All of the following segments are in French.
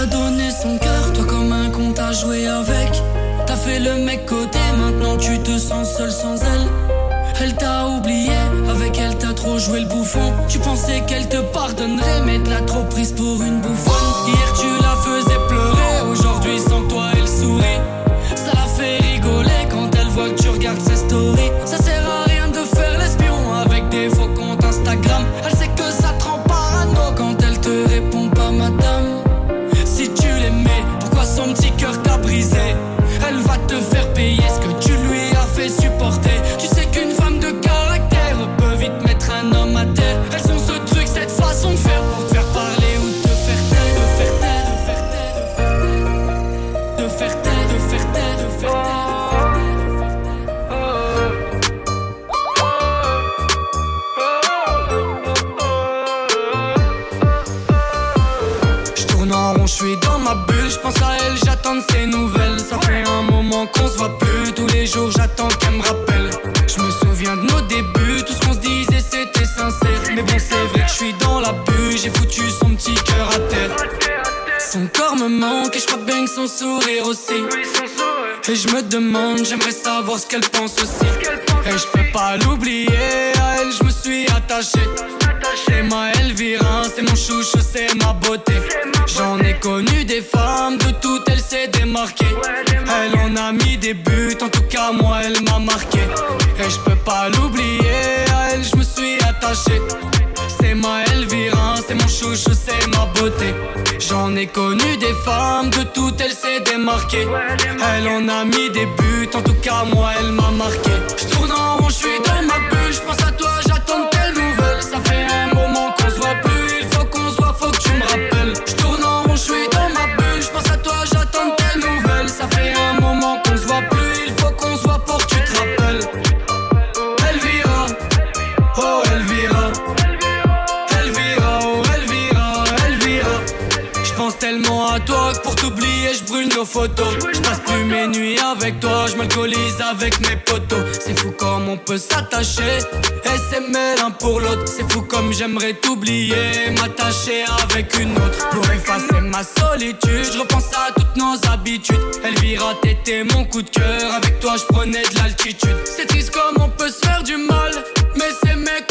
t'a donné son cœur, toi comme un con t'as joué avec. T'as fait le mec côté, maintenant tu te sens seul sans elle. Elle t'a oublié, avec elle t'as trop joué le bouffon. Tu pensais qu'elle te pardonnerait, mais t'as trop prise pour une je suis dans ma bulle, je pense à elle, j'attends de ses nouvelles. Ça fait un moment qu'on se voit plus, tous les jours j'attends qu'elle me rappelle. Je me souviens de nos débuts, tout ce qu'on se disait c'était sincère. Mais bon, c'est vrai que je suis dans la bulle, j'ai foutu son petit cœur à terre. Son corps me manque et je crois bien que son sourire aussi. Et je me demande, j'aimerais savoir ce qu'elle pense aussi. Et je peux pas l'oublier, à elle je me suis attaché. C'est ma C'est mon chouchou, c'est ma beauté. J'en ai connu des femmes, de toutes elle s'est démarquée. Elle en a mis des buts, en tout cas moi elle m'a marqué. Et je peux pas l'oublier, à elle je me suis attaché. C'est ma Elvira, c'est mon chouchou, c'est ma beauté. J'en ai connu des femmes, de toutes elle s'est démarquée. Elle en a mis des buts, en tout cas moi elle m'a marqué. Je tourne en rond, je suis dans ma bulle, je pense à toi, pour t'oublier, je brûle nos photos. Je passe plus mes nuits avec toi, je m'alcoolise avec mes potos. C'est fou comme on peut s'attacher et s'aimer l'un pour l'autre. C'est fou comme j'aimerais t'oublier, m'attacher avec une autre. Pour effacer ma solitude, je repense à toutes nos habitudes. Elvira, t'étais mon coup de cœur, avec toi je prenais de l'altitude. C'est triste comme on peut se faire du mal, mais s'aimer comme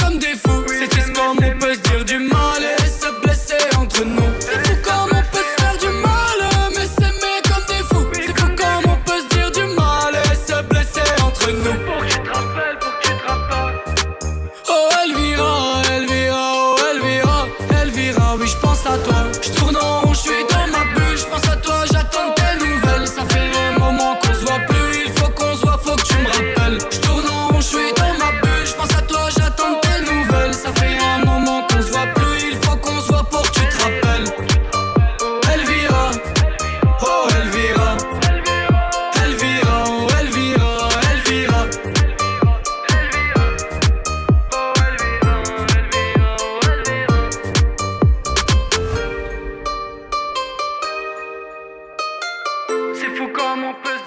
fou comme on peut